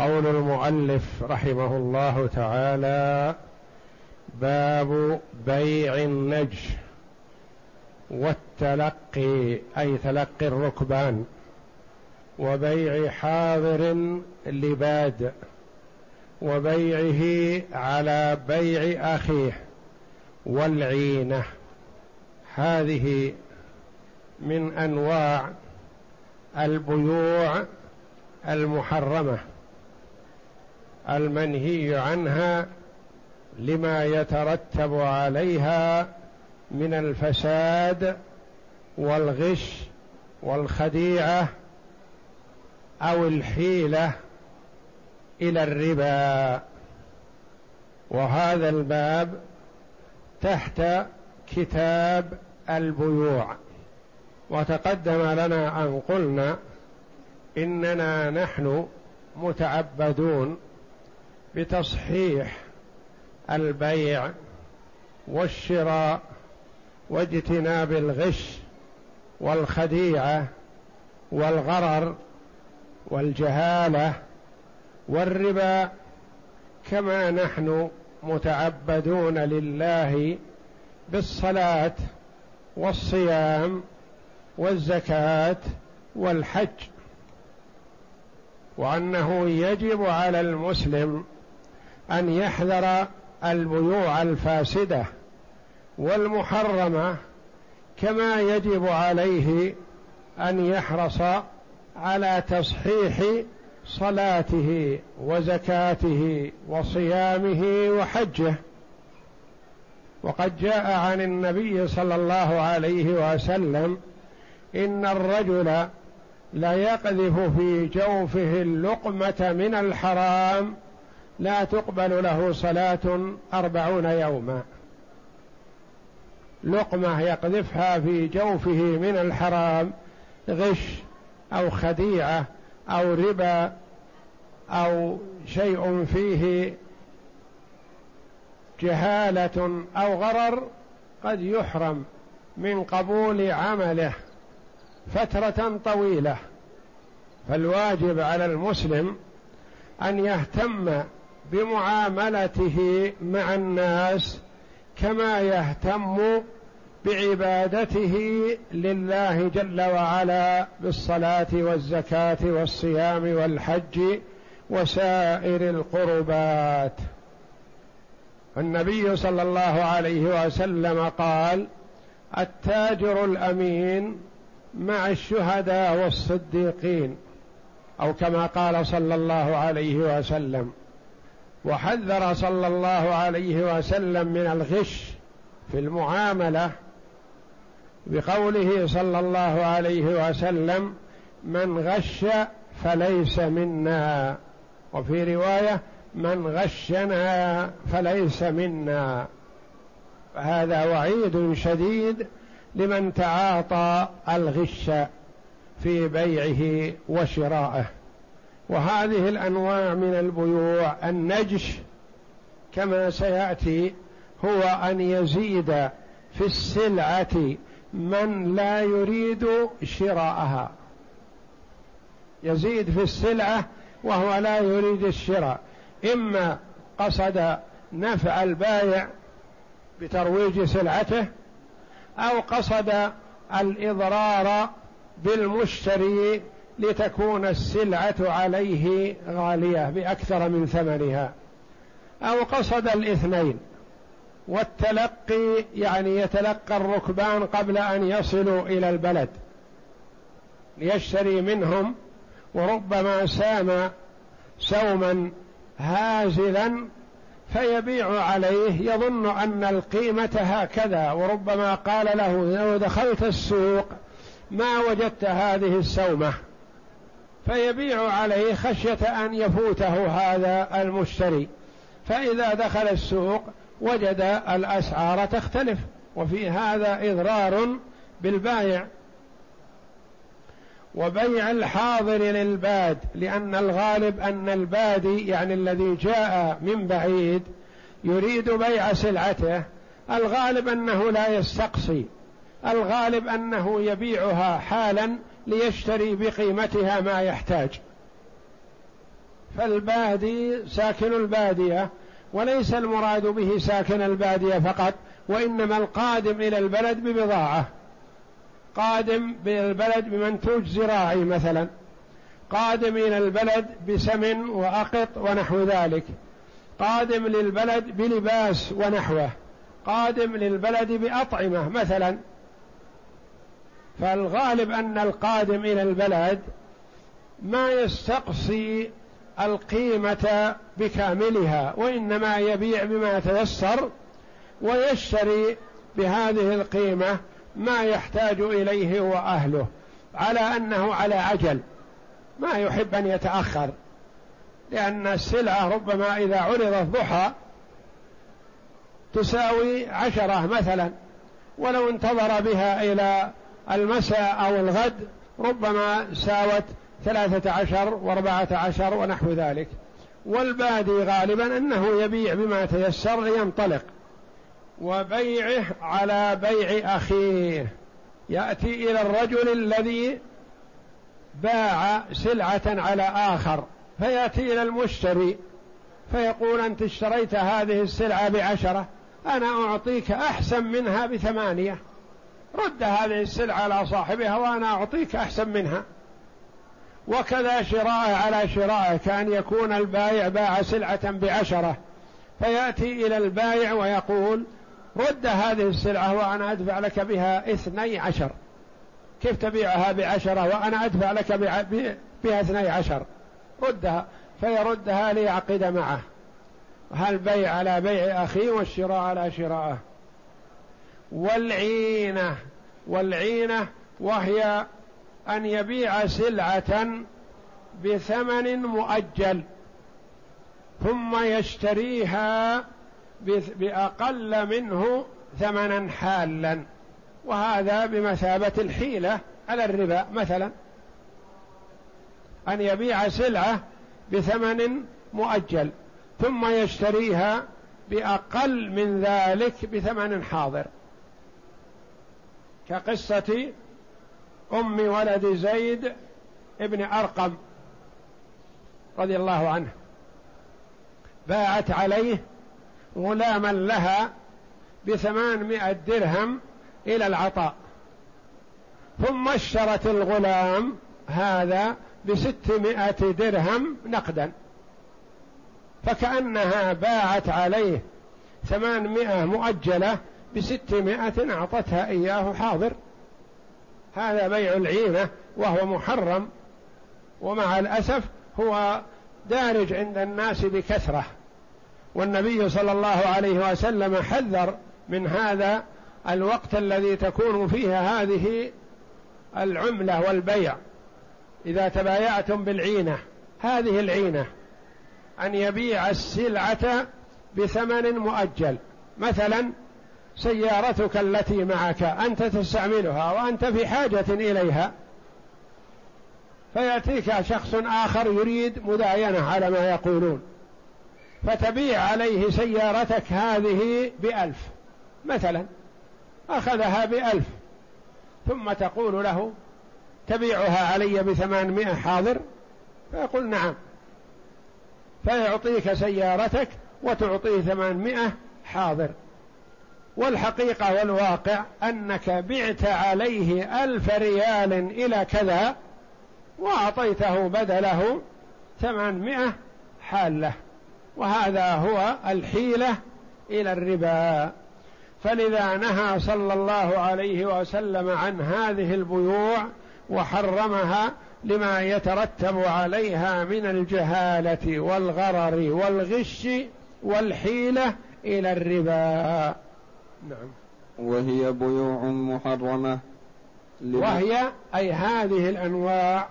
قول المؤلف رحمه الله تعالى باب بيع النجش والتلقي أي تلقي الركبان وبيع حاضر لباد وبيعه على بيع أخيه والعينة. هذه من أنواع البيوع المحرمة. المنهي عنها لما يترتب عليها من الفساد والغش والخديعة أو الحيلة إلى الربا. وهذا الباب تحت كتاب البيوع. وتقدم لنا أن قلنا إننا نحن متعبدون بتصحيح البيع والشراء واجتناب الغش والخديعة والغرر والجهالة والربا كما نحن متعبدون لله بالصلاة والصيام والزكاة والحج وأنه يجب على المسلم أن يحذر البيوع الفاسدة والمحرمة كما يجب عليه أن يحرص على تصحيح صلاته وزكاته وصيامه وحجه. وقد جاء عن النبي صلى الله عليه وسلم إن الرجل لا يقذف في جوفه اللقمة من الحرام لا تقبل له صلاة أربعون يوما. لقمة يقذفها في جوفه من الحرام غش أو خديعة أو ربا أو شيء فيه جهالة أو غرر قد يحرم من قبول عمله فترة طويلة. فالواجب على المسلم أن يهتم بمعاملته مع الناس كما يهتم بعبادته لله جل وعلا بالصلاة والزكاة والصيام والحج وسائر القربات. النبي صلى الله عليه وسلم قال التاجر الأمين مع الشهداء والصديقين أو كما قال صلى الله عليه وسلم وحذر صلى الله عليه وسلم من الغش في المعاملة بقوله صلى الله عليه وسلم من غش فليس منا وفي رواية من غشنا فليس منا فهذا وعيد شديد لمن تعاطى الغش في بيعه وشرائه. وهذه الأنواع من البيوع النجش كما سيأتي هو أن يزيد في السلعة من لا يريد شراءها. يزيد في السلعة وهو لا يريد الشراء. إما قصد نفع البائع بترويج سلعته أو قصد الإضرار بالمشتري لتكون السلعة عليه غالية بأكثر من ثمنها أو قصد الاثنين. والتلقي يعني يتلقى الركبان قبل أن يصلوا إلى البلد ليشتري منهم وربما سام سوما هازلا فيبيع عليه. يظن أن القيمة هكذا وربما قال له لو دخلت السوق ما وجدت هذه السومة؟ فيبيع عليه خشية أن يفوته هذا المشتري. فإذا دخل السوق وجد الأسعار تختلف وفي هذا إضرار بالبائع. وبيع الحاضر للباد لأن الغالب أن البادي يعني الذي جاء من بعيد يريد بيع سلعته. الغالب أنه لا يستقصي. الغالب أنه يبيعها حالا ليشتري بقيمتها ما يحتاج. فالبادي ساكن البادية وليس المراد به ساكن البادية فقط وإنما القادم إلى البلد ببضاعة. قادم إلى البلد بمنتوج زراعي مثلا. قادم إلى البلد بسمن وأقط ونحو ذلك. قادم للبلد بلباس ونحوه. قادم للبلد بأطعمة مثلا. فالغالب أن القادم إلى البلد ما يستقصي القيمة بكاملها وإنما يبيع بما تيسر ويشتري بهذه القيمة ما يحتاج إليه هو أهله على أنه على عجل ما يحب أن يتأخر لأن السلعة ربما إذا عرضت ضحى تساوي عشرة مثلا ولو انتظر بها إلى المساء أو الغد ربما ساوت ثلاثة عشر وأربعة عشر ونحو ذلك. والبادي غالبا أنه يبيع بما تيسر لينطلق. وبيعه على بيع أخيه. يأتي إلى الرجل الذي باع سلعة على آخر. فيأتي إلى المشتري. فيقول أنت اشتريت هذه السلعة بعشرة أنا أعطيك أحسن منها بثمانية. رد هذه السلعة على صاحبها وأنا أعطيك أحسن منها. وكذا شراء على شراء كأن يكون البايع باع سلعة بعشرة. فيأتي إلى البايع ويقول رد هذه السلعة وأنا أدفع لك بها اثني عشر. كيف تبيعها بعشرة وأنا أدفع لك بها اثني عشر؟ ردها. فيردها ليعقد معه. هل بيع على بيع أخيه والشراء على شراءه؟ والعينة والعينة وهي أن يبيع سلعة بثمن مؤجل ثم يشتريها بأقل منه ثمنا حالا. وهذا بمثابة الحيلة على الربا مثلا. أن يبيع سلعة بثمن مؤجل ثم يشتريها بأقل من ذلك بثمن حاضر. كقصة أم ولد زيد ابن أرقم رضي الله عنه. باعت عليه غلاما لها بثمانمائة درهم إلى العطاء. ثم اشترت الغلام هذا بستمائة درهم نقدا. فكأنها باعت عليه ثمانمائة مؤجلة بستمائة أعطتها إياه حاضر. هذا بيع العينة وهو محرم ومع الأسف هو دارج عند الناس بكثرة. والنبي صلى الله عليه وسلم حذر من هذا الوقت الذي تكون فيه هذه العملة والبيع. إذا تبايعتم بالعينة هذه العينة أن يبيع السلعة بثمن مؤجل. مثلا سيارتك التي معك أنت تستعملها وأنت في حاجة إليها. فيأتيك شخص آخر يريد مداينة على ما يقولون. فتبيع عليه سيارتك هذه بألف. مثلا أخذها بألف. ثم تقول له تبيعها علي بثمانمائة حاضر؟ فيقول نعم. فيعطيك سيارتك وتعطيه ثمانمائة حاضر. والحقيقة والواقع أنك بعت عليه ألف ريال إلى كذا وأعطيته بدله ثمانمائة حالة وهذا هو الحيلة إلى الربا. فلذا نهى صلى الله عليه وسلم عن هذه البيوع وحرمها لما يترتب عليها من الجهالة والغرر والغش والحيلة إلى الربا. نعم. وهي بيوع محرمة. وهي أي هذه الأنواع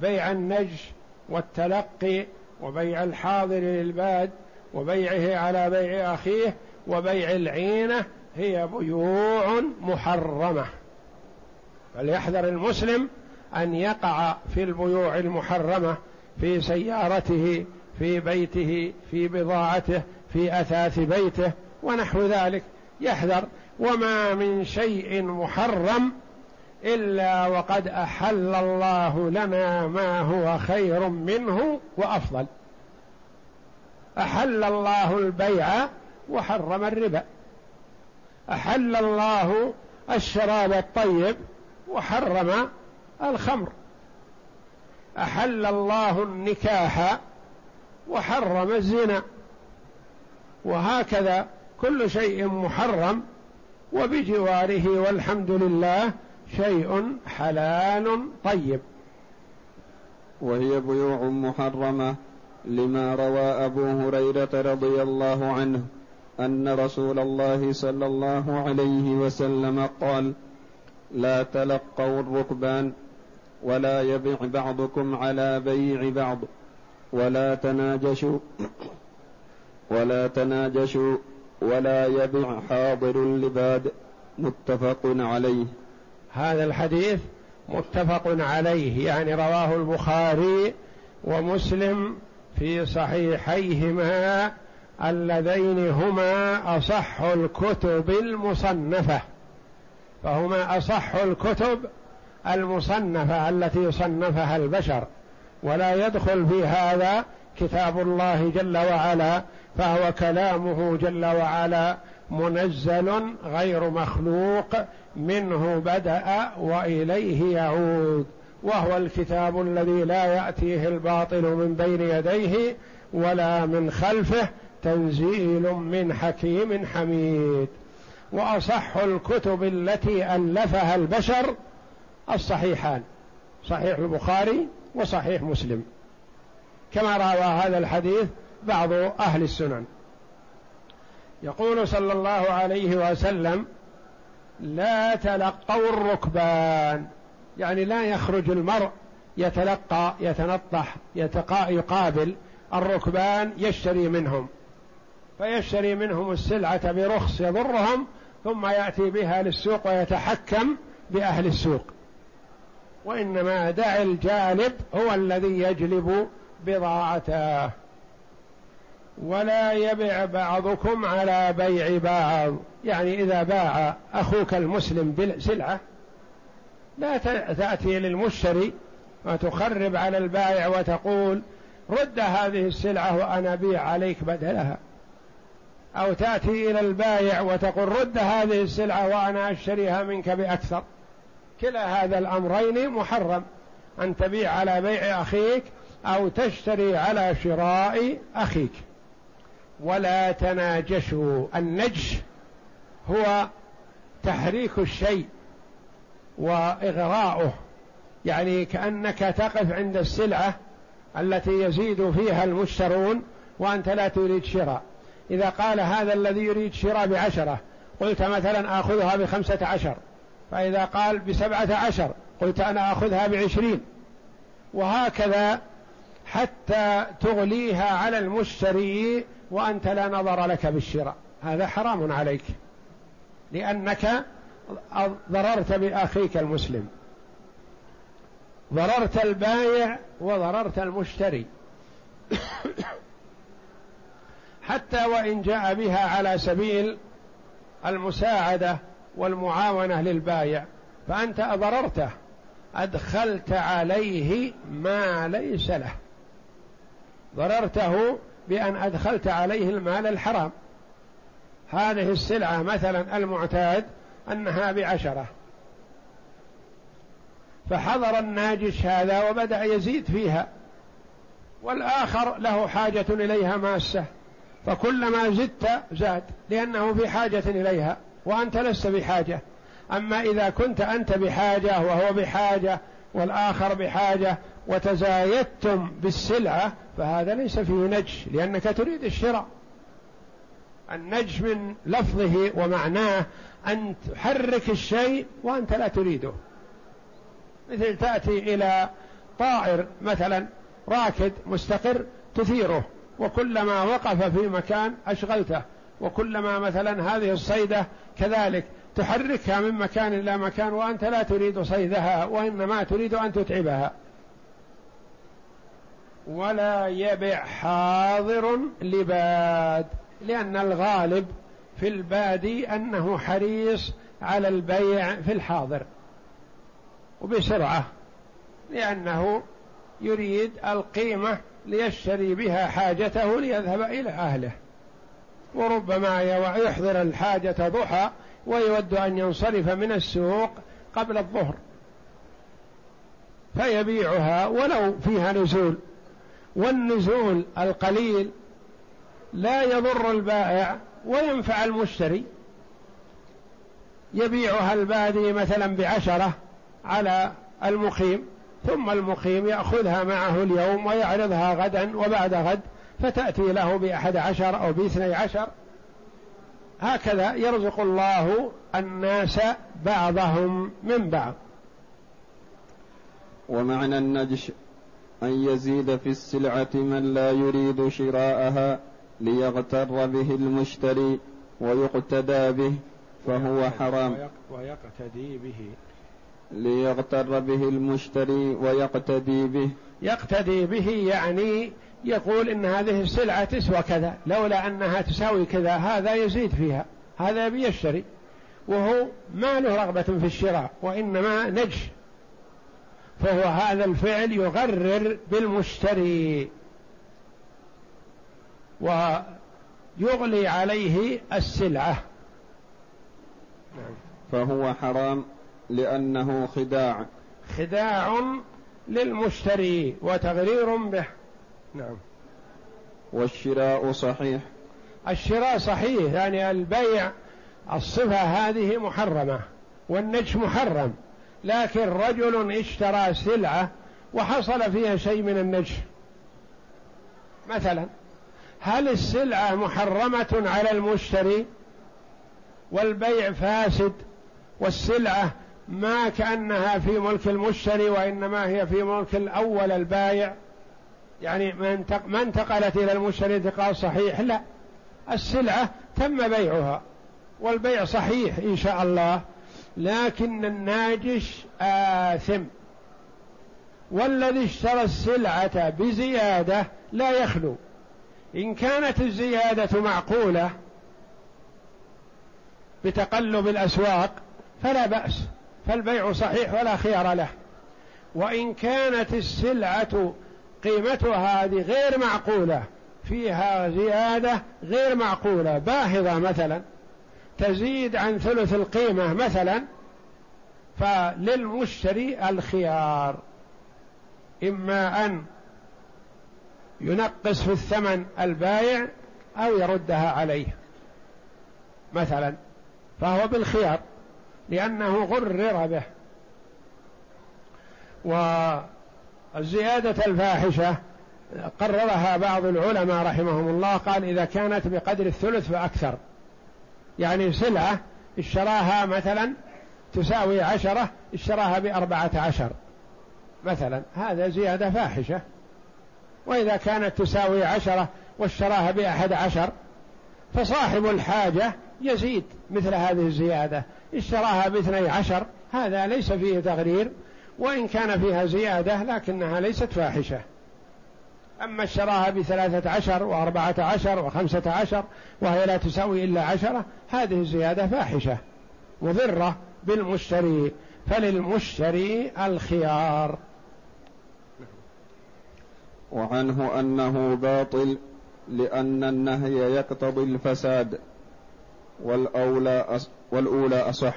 بيع النجش والتلقي وبيع الحاضر للباد وبيعه على بيع أخيه وبيع العينة. هي بيوع محرمة. فليحذر المسلم أن يقع في البيوع المحرمة في سيارته في بيته في بضاعته في أثاث بيته ونحو ذلك. يحذر وما من شيء محرم إلا وقد أحل الله لنا ما هو خير منه وأفضل. أحل الله البيع وحرم الربا. أحل الله الشراب الطيب وحرم الخمر. أحل الله النكاح وحرم الزنا. وهكذا كل شيء محرم وبجواره والحمد لله شيء حلال طيب. وهي بيوع محرمة لما روى أبو هريرة رضي الله عنه أن رسول الله صلى الله عليه وسلم قال لا تلقوا الركبان ولا يبع بعضكم على بيع بعض ولا تناجشوا ولا تناجشوا ولا يبع حاضر لباد متفق عليه. هذا الحديث متفق عليه يعني رواه البخاري ومسلم في صحيحيهما اللذين هما أصح الكتب المصنفة. فهما أصح الكتب المصنفة التي صنفها البشر ولا يدخل في هذا كتاب الله جل وعلا فهو كلامه جل وعلا منزل غير مخلوق منه بدأ وإليه يعود وهو الكتاب الذي لا يأتيه الباطل من بين يديه ولا من خلفه تنزيل من حكيم حميد. وأصح الكتب التي ألفها البشر الصحيحان صحيح البخاري وصحيح مسلم. كما روى هذا الحديث بعض أهل السنن. يقول صلى الله عليه وسلم لا تلقوا الركبان. يعني لا يخرج المرء يتلقى يتنطح يتقا يقابل. الركبان يشتري منهم. فيشتري منهم السلعة برخص يضرهم ثم يأتي بها للسوق ويتحكم بأهل السوق. وإنما دع الجالب هو الذي يجلب بضاعته. ولا يبع بعضكم على بيع بعض. يعني إذا باع أخوك المسلم بسلعة لا تأتي للمشتري وتخرب على البائع وتقول رد هذه السلعة وأنا بيع عليك بدلها. أو تأتي إلى البائع وتقول رد هذه السلعة وأنا أشتريها منك بأكثر. كلا هذا الأمرين محرم. أن تبيع على بيع أخيك أو تشتري على شراء أخيك. ولا تناجشوا. النجش هو تحريك الشيء وإغراؤه. يعني كأنك تقف عند السلعة التي يزيد فيها المشترون وأنت لا تريد شراء. إذا قال هذا الذي يريد شراء بعشرة قلت مثلا آخذها بخمسة عشر. فإذا قال بسبعة عشر قلت أنا آخذها بعشرين. وهكذا حتى تغليها على المشتري وأنت لا نظر لك بالشراء. هذا حرام عليك. لأنك ضررت بأخيك المسلم. ضررت البايع وضررت المشتري. حتى وإن جاء بها على سبيل المساعدة والمعاونة للبايع فأنت ضررته أدخلت عليه ما ليس له. ضررته بأن أدخلت عليه المال الحرام. هذه السلعة مثلا المعتاد أنها بعشرة. فحضر الناجش هذا وبدأ يزيد فيها. والآخر له حاجة إليها ماسة. فكلما زدت زاد لأنه في حاجة إليها وأنت لست بحاجة. أما إذا كنت أنت بحاجة وهو بحاجة والآخر بحاجة وتزايدتم بالسلعة فهذا ليس فيه نجش لأنك تريد الشراء. النجش من لفظه ومعناه أن تحرك الشيء وأنت لا تريده. مثل تأتي إلى طائر مثلا راكد مستقر تثيره وكلما وقف في مكان أشغلته وكلما مثلا هذه الصيدة كذلك تحركها من مكان إلى مكان وأنت لا تريد صيدها وإنما تريد أن تتعبها. ولا يبع حاضر لباد لأن الغالب في البادي أنه حريص على البيع في الحاضر وبسرعة لأنه يريد القيمة ليشتري بها حاجته ليذهب إلى أهله. وربما يحضر الحاجة ضحى ويود أن ينصرف من السوق قبل الظهر فيبيعها ولو فيها نزول. والنزول القليل لا يضر البائع وينفع المشتري. يبيعها البادي مثلا بعشرة على المقيم ثم المقيم يأخذها معه اليوم ويعرضها غدا وبعد غد فتأتي له بأحد عشر أو باثني عشر. هكذا يرزق الله الناس بعضهم من بعض. ومعنى النجش أن يزيد في السلعة من لا يريد شراءها ليغتر به المشتري ويقتدى به فهو حرام. ويقتدي به. ليغتر به المشتري ويقتدي به. يقتدي به يعني يقول إن هذه السلعة تسوى كذا لولا أنها تساوي كذا هذا يزيد فيها هذا يبي يشتري. وهو ما له رغبة في الشراء وإنما نجش. فهو هذا الفعل يغرر بالمشتري ويغلي عليه السلعة. فهو حرام لأنه خداع. خداع للمشتري وتغرير به. نعم. والشراء صحيح. الشراء صحيح يعني البيع الصفة هذه محرمة والنجش محرم. لكن رجل اشترى سلعة وحصل فيها شيء من النجش مثلا هل السلعة محرمة على المشتري والبيع فاسد والسلعة ما كأنها في ملك المشتري وإنما هي في ملك الأول البايع؟ يعني ما انتقلت إلى المشتري انتقال صحيح؟ لا. السلعة تم بيعها والبيع صحيح إن شاء الله. لكن الناجش آثم. والذي اشترى السلعة بزيادة لا يخلو. إن كانت الزيادة معقولة بتقلب الأسواق فلا بأس فالبيع صحيح ولا خيار له. وإن كانت السلعة قيمتها هذه غير معقولة فيها زيادة غير معقولة باهظة مثلا. تزيد عن ثلث القيمة مثلا فللمشتري الخيار. إما أن ينقص في الثمن البايع أو يردها عليه. مثلا فهو بالخيار لأنه غرر به. والزيادة الفاحشة قررها بعض العلماء رحمهم الله قال إذا كانت بقدر الثلث فأكثر. يعني سلعة اشتراها مثلا تساوي عشرة اشتراها بأربعة عشر. مثلا هذا زيادة فاحشة. وإذا كانت تساوي عشرة واشتراها بأحد عشر فصاحب الحاجة يزيد مثل هذه الزيادة. اشتراها باثني عشر هذا ليس فيه تغرير. وإن كان فيها زيادة لكنها ليست فاحشة. أما اشتراها بثلاثة عشر وأربعة عشر وخمسة عشر وهي لا تساوي إلا عشرة هذه الزيادة فاحشة مضرة بالمشتري. فللمشتري الخيار. وعنه أنه باطل لأن النهي يقتضي الفساد والأولى أص والأولى أصح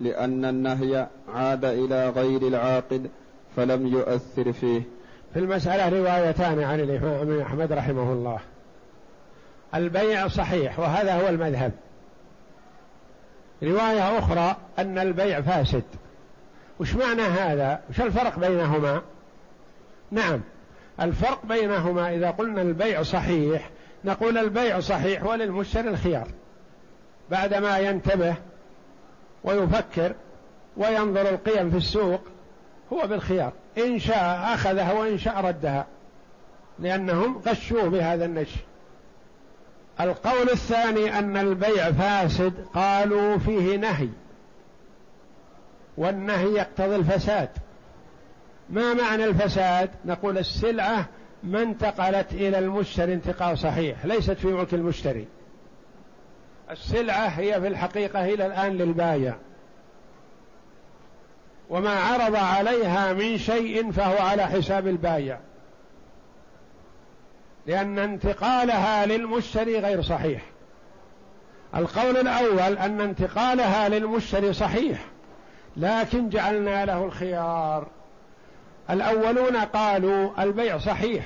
لأن النهي عاد إلى غير العاقد فلم يؤثر فيه. في المسألة روايتان عن الإمام أحمد رحمه الله. البيع صحيح وهذا هو المذهب. رواية أخرى أن البيع فاسد. وش معنى هذا؟ وش الفرق بينهما؟ نعم الفرق بينهما إذا قلنا البيع صحيح نقول البيع صحيح وللمشتري الخيار. بعدما ينتبه ويفكر وينظر القيم في السوق هو بالخيار. إن شاء أخذها وإن شاء ردها. لأنهم غشوه بهذا النش. القول الثاني أن البيع فاسد. قالوا فيه نهي. والنهي يقتضي الفساد. ما معنى الفساد؟ نقول السلعة ما انتقلت إلى المشتري انتقال صحيح. ليست في ملك المشتري. السلعة هي في الحقيقة إلى الآن للبايع. وما عرض عليها من شيء فهو على حساب البايع. لأن انتقالها للمشتري غير صحيح. القول الأول أن انتقالها للمشتري صحيح لكن جعلنا له الخيار. الأولون قالوا البيع صحيح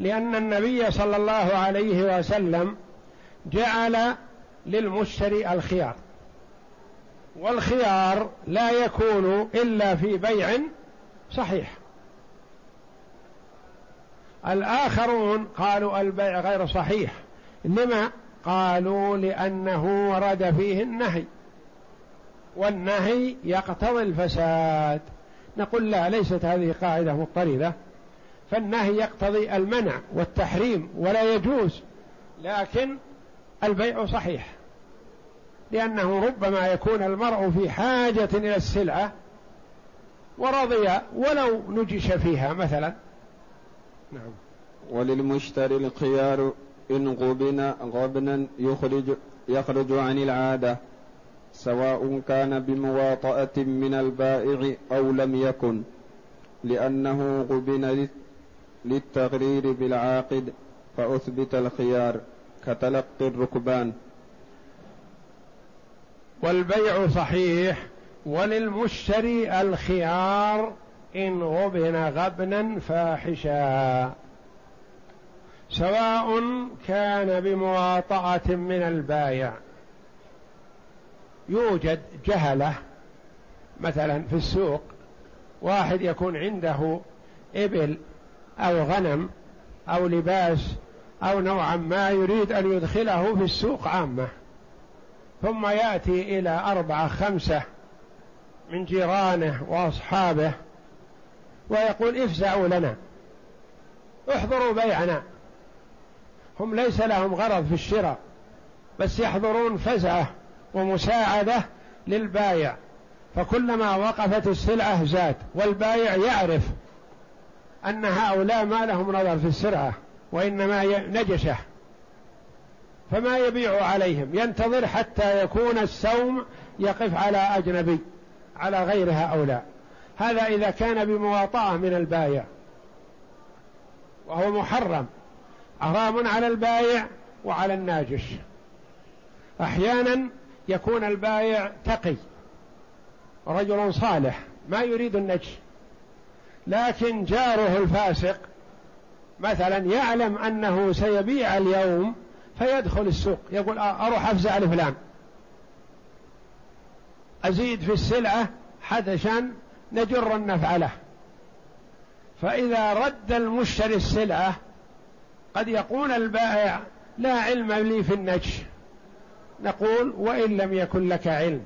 لأن النبي صلى الله عليه وسلم جعل للمشتري الخيار. والخيار لا يكون إلا في بيع صحيح. الآخرون قالوا البيع غير صحيح لما قالوا لأنه ورد فيه النهي والنهي يقتضي الفساد. نقول لا ليست هذه قاعدة مضطردة فالنهي يقتضي المنع والتحريم ولا يجوز لكن البيع صحيح. لأنه ربما يكون المرء في حاجة إلى السلعة ورضي ولو نجش فيها مثلا. نعم. وللمشتري الخيار إن غبن غبنا يخرج يخرج عن العادة سواء كان بمواطأة من البائع أو لم يكن لأنه غبن للتغرير بالعاقد فأثبت الخيار كتلقي الركبان. والبيع صحيح وللمشتري الخيار إن غبن غبنا فاحشا. سواء كان بمواطأة من البايع يوجد جهلة مثلا في السوق واحد يكون عنده إبل أو غنم أو لباس أو نوعا ما يريد أن يدخله في السوق عامة. ثم يأتي إلى أربعة خمسة من جيرانه وأصحابه ويقول افزعوا لنا احضروا بيعنا. هم ليس لهم غرض في الشراء بس يحضرون فزعة ومساعدة للبايع. فكلما وقفت السلعة زاد والبايع يعرف أن هؤلاء ما لهم نظر في السرعة وإنما نجشة. فما يبيع عليهم. ينتظر حتى يكون السوم يقف على أجنبي على غير هؤلاء. هذا إذا كان بمواطأة من البايع وهو محرم. حرام على البايع وعلى الناجش. أحيانا يكون البايع تقي رجل صالح ما يريد النجش. لكن جاره الفاسق مثلا يعلم أنه سيبيع اليوم فيدخل السوق يقول أروح أفزع لفلان. أزيد في السلعة حدشا نجر النفع له. فإذا رد المشتري السلعة قد يقول البائع لا علم لي في النجش. نقول وإن لم يكن لك علم.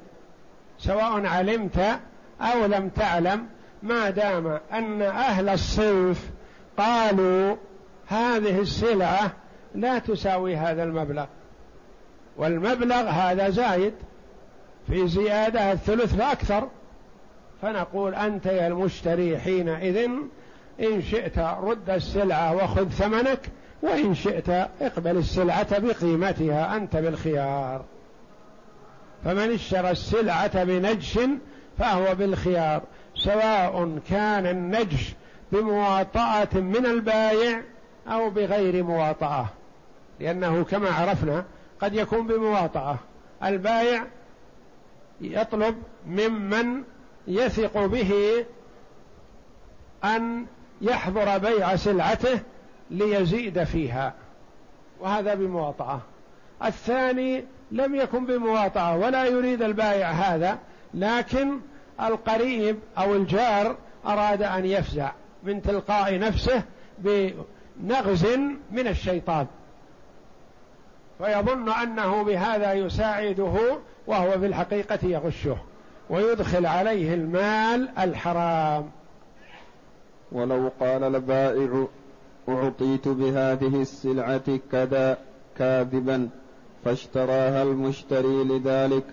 سواء علمت أو لم تعلم ما دام أن أهل الصنف قالوا هذه السلعة لا تساوي هذا المبلغ. والمبلغ هذا زايد في زيادة الثلث فأكثر فنقول أنت يا المشتري حينئذ إن شئت رد السلعة وخذ ثمنك وإن شئت اقبل السلعة بقيمتها أنت بالخيار. فمن اشترى السلعة بنجش فهو بالخيار سواء كان النجش بمواطأة من البايع أو بغير مواطأة. لأنه كما عرفنا قد يكون بمواطأة. البايع يطلب ممن يثق به أن يحضر بيع سلعته ليزيد فيها وهذا بمواطأة. الثاني لم يكن بمواطأة ولا يريد البائع هذا لكن القريب أو الجار أراد أن يفزع من تلقاء نفسه بنغز من الشيطان. فيظن أنه بهذا يساعده وهو في الحقيقة يغشه ويدخل عليه المال الحرام. ولو قال البائع أعطيت بهذه السلعة كذا كاذبا فاشتراها المشتري لذلك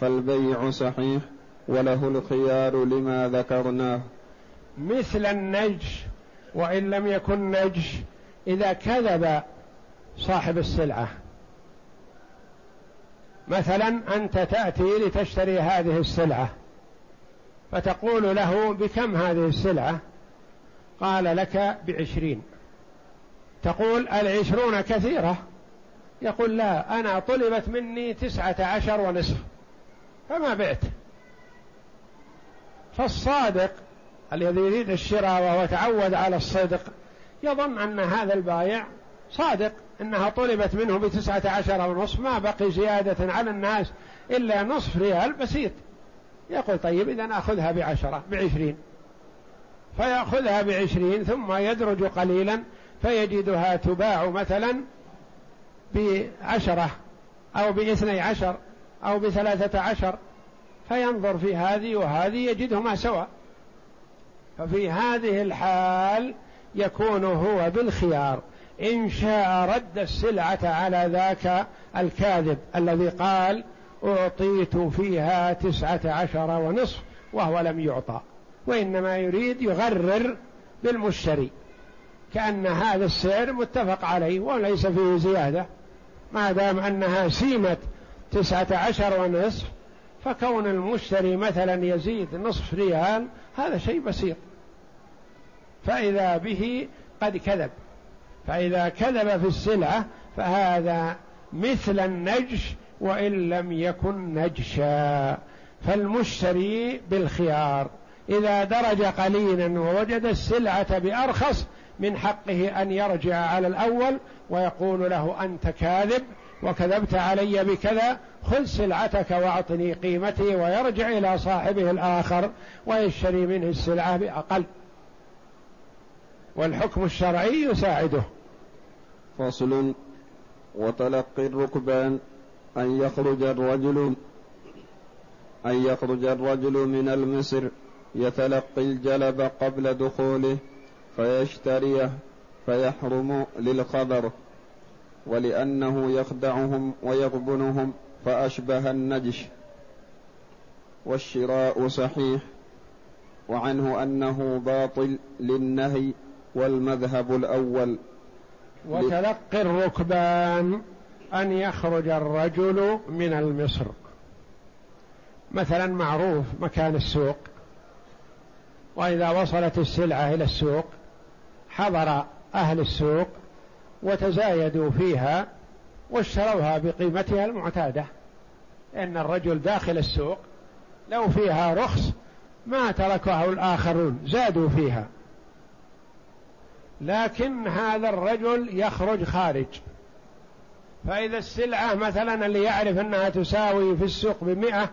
فالبيع صحيح وله الخيار لما ذكرناه. مثل النجش وإن لم يكن نجش إذا كذب صاحب السلعة. مثلا أنت تأتي لتشتري هذه السلعة فتقول له بكم هذه السلعة؟ قال لك بعشرين. تقول العشرون كثيرة؟ يقول لا أنا طلبت مني تسعة عشر ونصف. فما بعت؟ فالصادق الذي يريد الشراء وهو تعود على الصدق يظن أن هذا البايع صادق. إنها طلبت منه بتسعة عشر ونصف ما بقي زيادة على الناس إلا نصف ريال بسيط. يقول طيب إذا أخذها بعشرة بعشرين. فيأخذها بعشرين ثم يدرج قليلا فيجدها تباع مثلا بعشرة أو باثني عشر أو بثلاثة عشر. فينظر في هذه وهذه يجدهما سواء. ففي هذه الحال يكون هو بالخيار. إن شاء رد السلعة على ذاك الكاذب الذي قال أعطيت فيها تسعة عشر ونصف وهو لم يعطى وإنما يريد يغرر بالمشتري كأن هذا السعر متفق عليه وليس فيه زيادة ما دام أنها سيمة تسعة عشر ونصف فكون المشتري مثلا يزيد نصف ريال هذا شيء بسيط فإذا به قد كذب. فإذا كذب في السلعة فهذا مثل النجش وإن لم يكن نجشا. فالمشتري بالخيار. إذا درج قليلا ووجد السلعة بأرخص من حقه أن يرجع على الأول ويقول له أنت كاذب وكذبت علي بكذا خذ سلعتك وأعطني قيمتي ويرجع إلى صاحبه الآخر ويشتري منه السلعة بأقل. والحكم الشرعي يساعده. فصل وتلقي الركبان أن يخرج الرجل أن يخرج الرجل من المصر يتلقي الجلب قبل دخوله فيشتريه فيحرم للخبر ولأنه يخدعهم ويغبنهم فأشبه النجش والشراء صحيح وعنه أنه باطل للنهي والمذهب الأول وتلقي الركبان أن يخرج الرجل من المصر. مثلا معروف مكان السوق. وإذا وصلت السلعة إلى السوق حضر أهل السوق وتزايدوا فيها واشتروها بقيمتها المعتادة. إن الرجل داخل السوق لو فيها رخص ما تركه الآخرون زادوا فيها. لكن هذا الرجل يخرج خارج. فإذا السلعة مثلا اللي يعرف أنها تساوي في السوق بمئة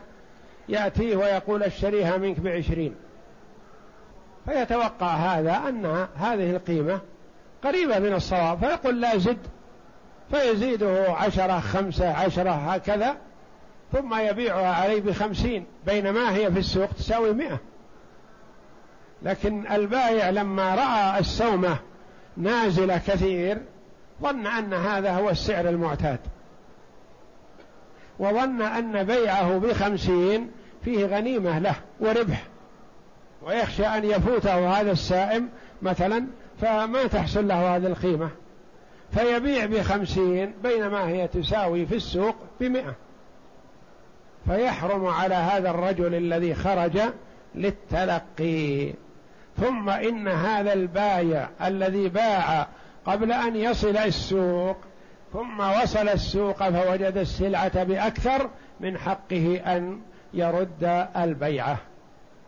يأتيه ويقول اشتريها منك بعشرين. فيتوقع هذا أن هذه القيمة قريبة من الصواب. فيقول لا زد. فيزيده عشرة خمسة عشرة هكذا. ثم يبيعها عليه بخمسين بينما هي في السوق تساوي مئة. لكن البائع لما رأى السومة نازلة كثير ظن أن هذا هو السعر المعتاد. وظن أن بيعه بخمسين فيه غنيمة له وربح. ويخشى أن يفوته هذا السائم مثلا فما تحصل له هذه القيمة. فيبيع بخمسين بينما هي تساوي في السوق بمئة. فيحرم على هذا الرجل الذي خرج للتلقي. ثم إن هذا البايع الذي باع قبل أن يصل السوق ثم وصل السوق فوجد السلعة بأكثر من حقه أن يرد البيعة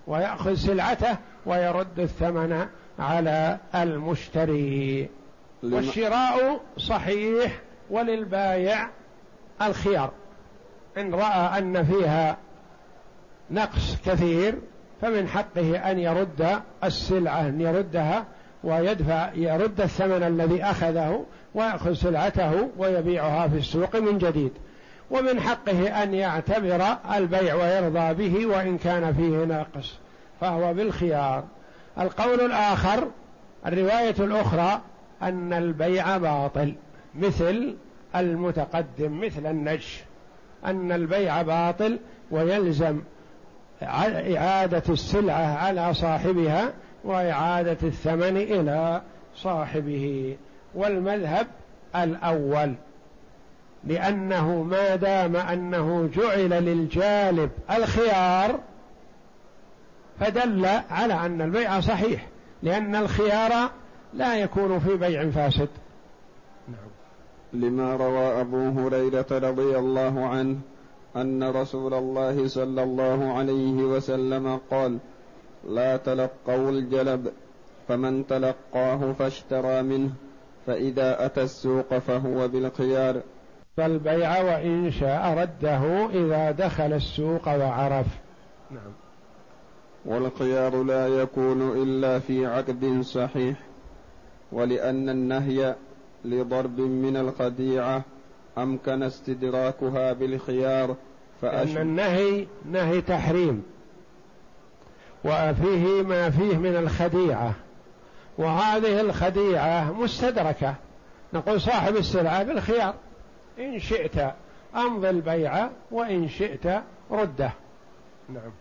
ويأخذ سلعته ويرد الثمن على المشتري. والشراء صحيح وللبايع الخيار إن رأى أن فيها نقص كثير فمن حقه أن يرد السلعة أن يردها ويدفع يرد الثمن الذي أخذه ويأخذ سلعته ويبيعها في السوق من جديد. ومن حقه أن يعتبر البيع ويرضى به وإن كان فيه ناقص فهو بالخيار. القول الآخر الرواية الأخرى أن البيع باطل مثل المتقدم مثل النجش أن البيع باطل ويلزم إعادة السلعة على صاحبها وإعادة الثمن إلى صاحبه والمذهب الأول. لأنه ما دام أنه جعل للجالب الخيار فدل على أن البيع صحيح لأن الخيار لا يكون في بيع فاسد. لما روى أبو هريرة رضي الله عنه أن رسول الله صلى الله عليه وسلم قال لا تلقوا الجلب فمن تلقاه فاشترى منه فإذا أتى السوق فهو بالخيار. فالبيع وإن شاء رده إذا دخل السوق وعرف. نعم. والخيار لا يكون إلا في عقد صحيح ولأن النهي لضرب من الخديعة أمكن استدراكها بالخيار. فأشبه أن النهي نهي تحريم. وفيه ما فيه من الخديعة. وهذه الخديعة مستدركة. نقول صاحب السلعة بالخيار. إن شئت أمضي البيع وإن شئت رده. نعم.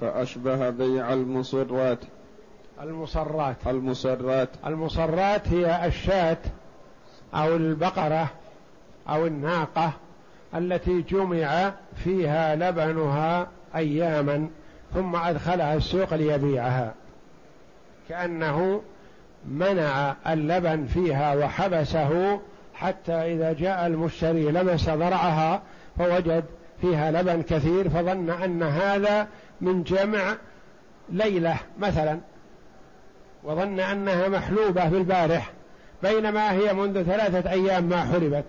فأشبه بيع المصرات. المصرات. المصرات. المصرات هي الشاة أو البقرة أو الناقة التي جمع فيها لبنها أياما ثم أدخلها السوق ليبيعها. كأنه منع اللبن فيها وحبسه حتى إذا جاء المشتري لمس ضرعها فوجد فيها لبن كثير فظن أن هذا من جمع ليلة مثلا. وظن أنها محلوبة في البارح بينما هي منذ ثلاثة أيام ما حلبت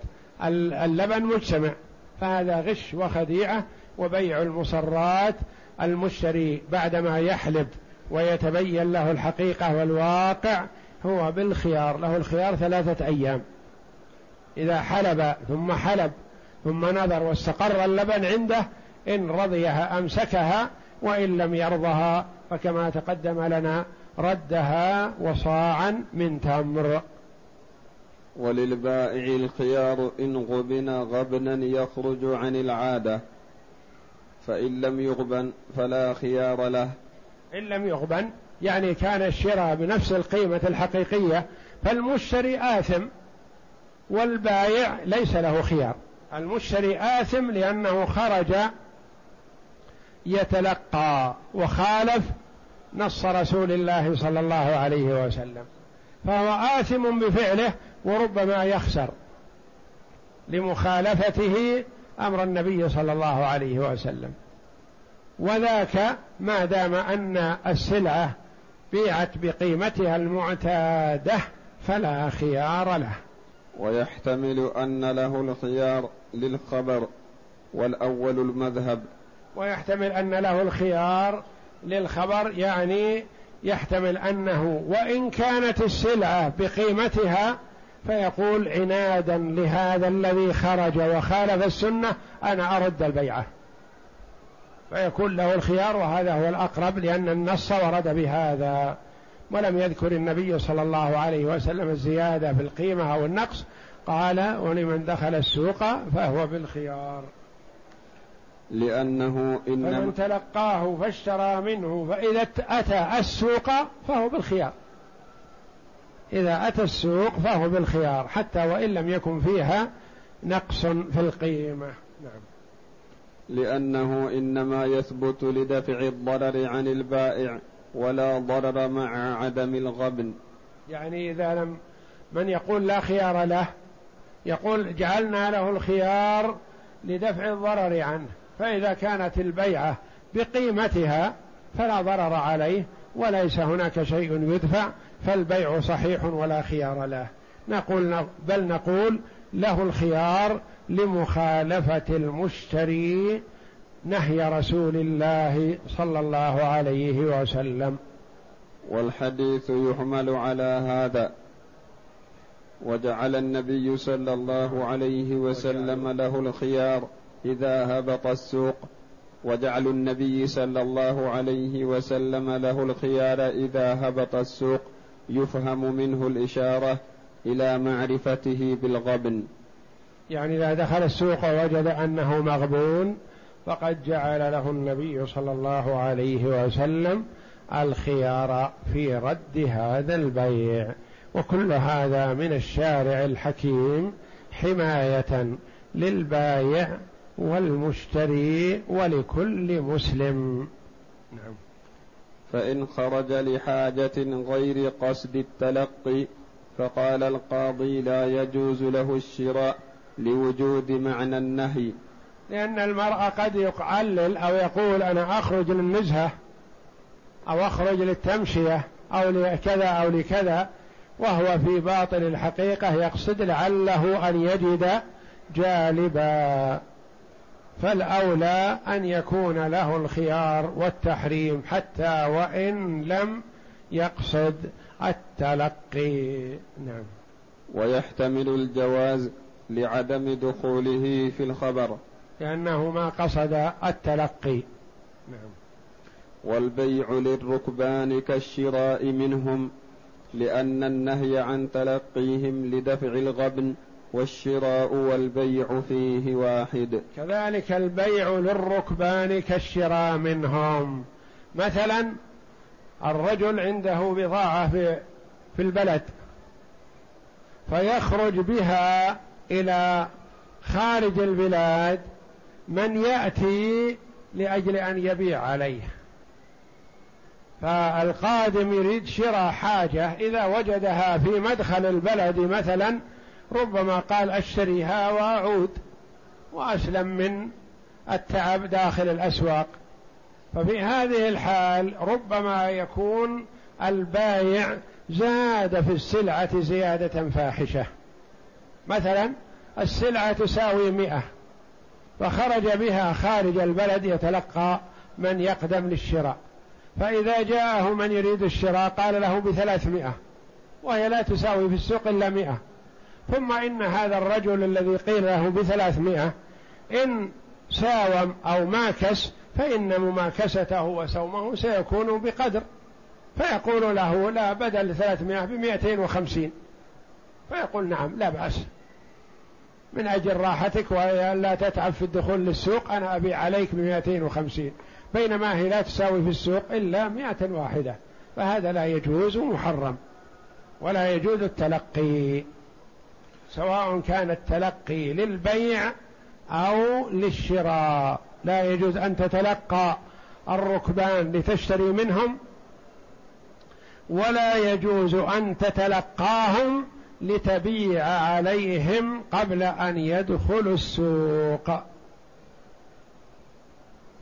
اللبن مجتمع. فهذا غش وخديعة وبيع المصرات المشتري بعدما يحلب ويتبين له الحقيقة والواقع هو بالخيار له الخيار ثلاثة أيام. إذا حلب ثم حلب ثم نظر واستقر اللبن عنده إن رضيها أمسكها وإن لم يرضها فكما تقدم لنا ردها وصاعا من تمر. وللبائع الخيار إن غبن غبنا يخرج عن العادة فإن لم يغبن فلا خيار له. إن لم يغبن يعني كان الشراء بنفس القيمة الحقيقية فالمشتري آثم والبايع ليس له خيار. المشتري آثم لأنه خرج يتلقى وخالف نص رسول الله صلى الله عليه وسلم فهو آثم بفعله وربما يخسر لمخالفته أمر النبي صلى الله عليه وسلم. وذاك ما دام أن السلعة بيعت بقيمتها المعتادة فلا خيار له. ويحتمل أن له الخيار للخبر والأول المذهب. ويحتمل أن له الخيار للخبر يعني يحتمل أنه وإن كانت السلعة بقيمتها فيقول عنادا لهذا الذي خرج وخالف السنة أنا أرد البيعة. فيكون له الخيار وهذا هو الأقرب لأن النص ورد بهذا. ولم يذكر النبي صلى الله عليه وسلم الزيادة في القيمة أو النقص. قال ولمن دخل السوق فهو بالخيار. لأنه إنما فمن تلقاه فاشترى منه فإذا أتى السوق فهو بالخيار. إذا أتى السوق فهو بالخيار حتى وإن لم يكن فيها نقص في القيمة. نعم. لأنه إنما يثبت لدفع الضرر عن البائع ولا ضرر مع عدم الغبن. يعني إذا لم من يقول لا خيار له يقول جعلنا له الخيار لدفع الضرر عنه. فإذا كانت البيعة بقيمتها فلا ضرر عليه وليس هناك شيء يدفع فالبيع صحيح ولا خيار له. نقول بل نقول له الخيار لمخالفة المشتري نهي رسول الله صلى الله عليه وسلم. والحديث يحمل على هذا. وجعل النبي صلى الله عليه وسلم له الخيار إذا هبط السوق. وجعل النبي صلى الله عليه وسلم له الخيار إذا هبط السوق. يفهم منه الإشارة إلى معرفته بالغبن. يعني إذا دخل السوق ووجد أنه مغبون فقد جعل له النبي صلى الله عليه وسلم الخيار في رد هذا البيع. وكل هذا من الشارع الحكيم حماية للبايع والمشتري ولكل مسلم. نعم. فإن خرج لحاجة غير قصد التلقي فقال القاضي لا يجوز له الشراء لوجود معنى النهي. لأن المرأة قد يعلل أو يقول أنا أخرج للنزهة أو أخرج للتمشية أو لكذا أو لكذا وهو في باطن الحقيقة يقصد لعله أن يجد جالبا فالأولى أن يكون له الخيار والتحريم حتى وإن لم يقصد التلقي. نعم. ويحتمل الجواز لعدم دخوله في الخبر. لأنه ما قصد التلقي. نعم. والبيع للركبان كالشراء منهم لأن النهي عن تلقيهم لدفع الغبن والشراء والبيع فيه واحد. كذلك البيع للركبان كالشراء منهم. مثلا الرجل عنده بضاعة في في البلد فيخرج بها إلى خارج البلاد من يأتي لأجل أن يبيع عليه. فالقادم يريد شراء حاجة إذا وجدها في مدخل البلد مثلا ربما قال أشتريها وأعود وأسلم من التعب داخل الأسواق. ففي هذه الحال ربما يكون البايع زاد في السلعة زيادة فاحشة. مثلا السلعة تساوي مئة فخرج بها خارج البلد يتلقى من يقدم للشراء. فإذا جاءه من يريد الشراء قال له بثلاثمائة وهي لا تساوي في السوق إلا مئة. ثم إن هذا الرجل الذي قيل له بثلاثمائة إن ساوم أو ماكس فإن مماكسته وسومه سيكون بقدر. فيقول له لا بدل ثلاثمائة بمائتين وخمسين. فيقول نعم لا بأس. من أجل راحتك ولا تتعب في الدخول للسوق أنا أبيع عليك بمائتين وخمسين. بينما هي لا تساوي في السوق إلا مائة واحدة. فهذا لا يجوز محرم ولا يجوز التلقي. سواء كان التلقي للبيع أو للشراء. لا يجوز أن تتلقى الركبان لتشتري منهم ولا يجوز أن تتلقاهم لتبيع عليهم قبل أن يدخلوا السوق.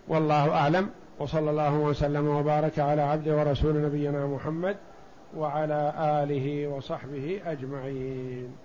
والله أعلم. وصلى الله وسلم وبارك على عبد ورسول نبينا محمد وعلى آله وصحبه أجمعين.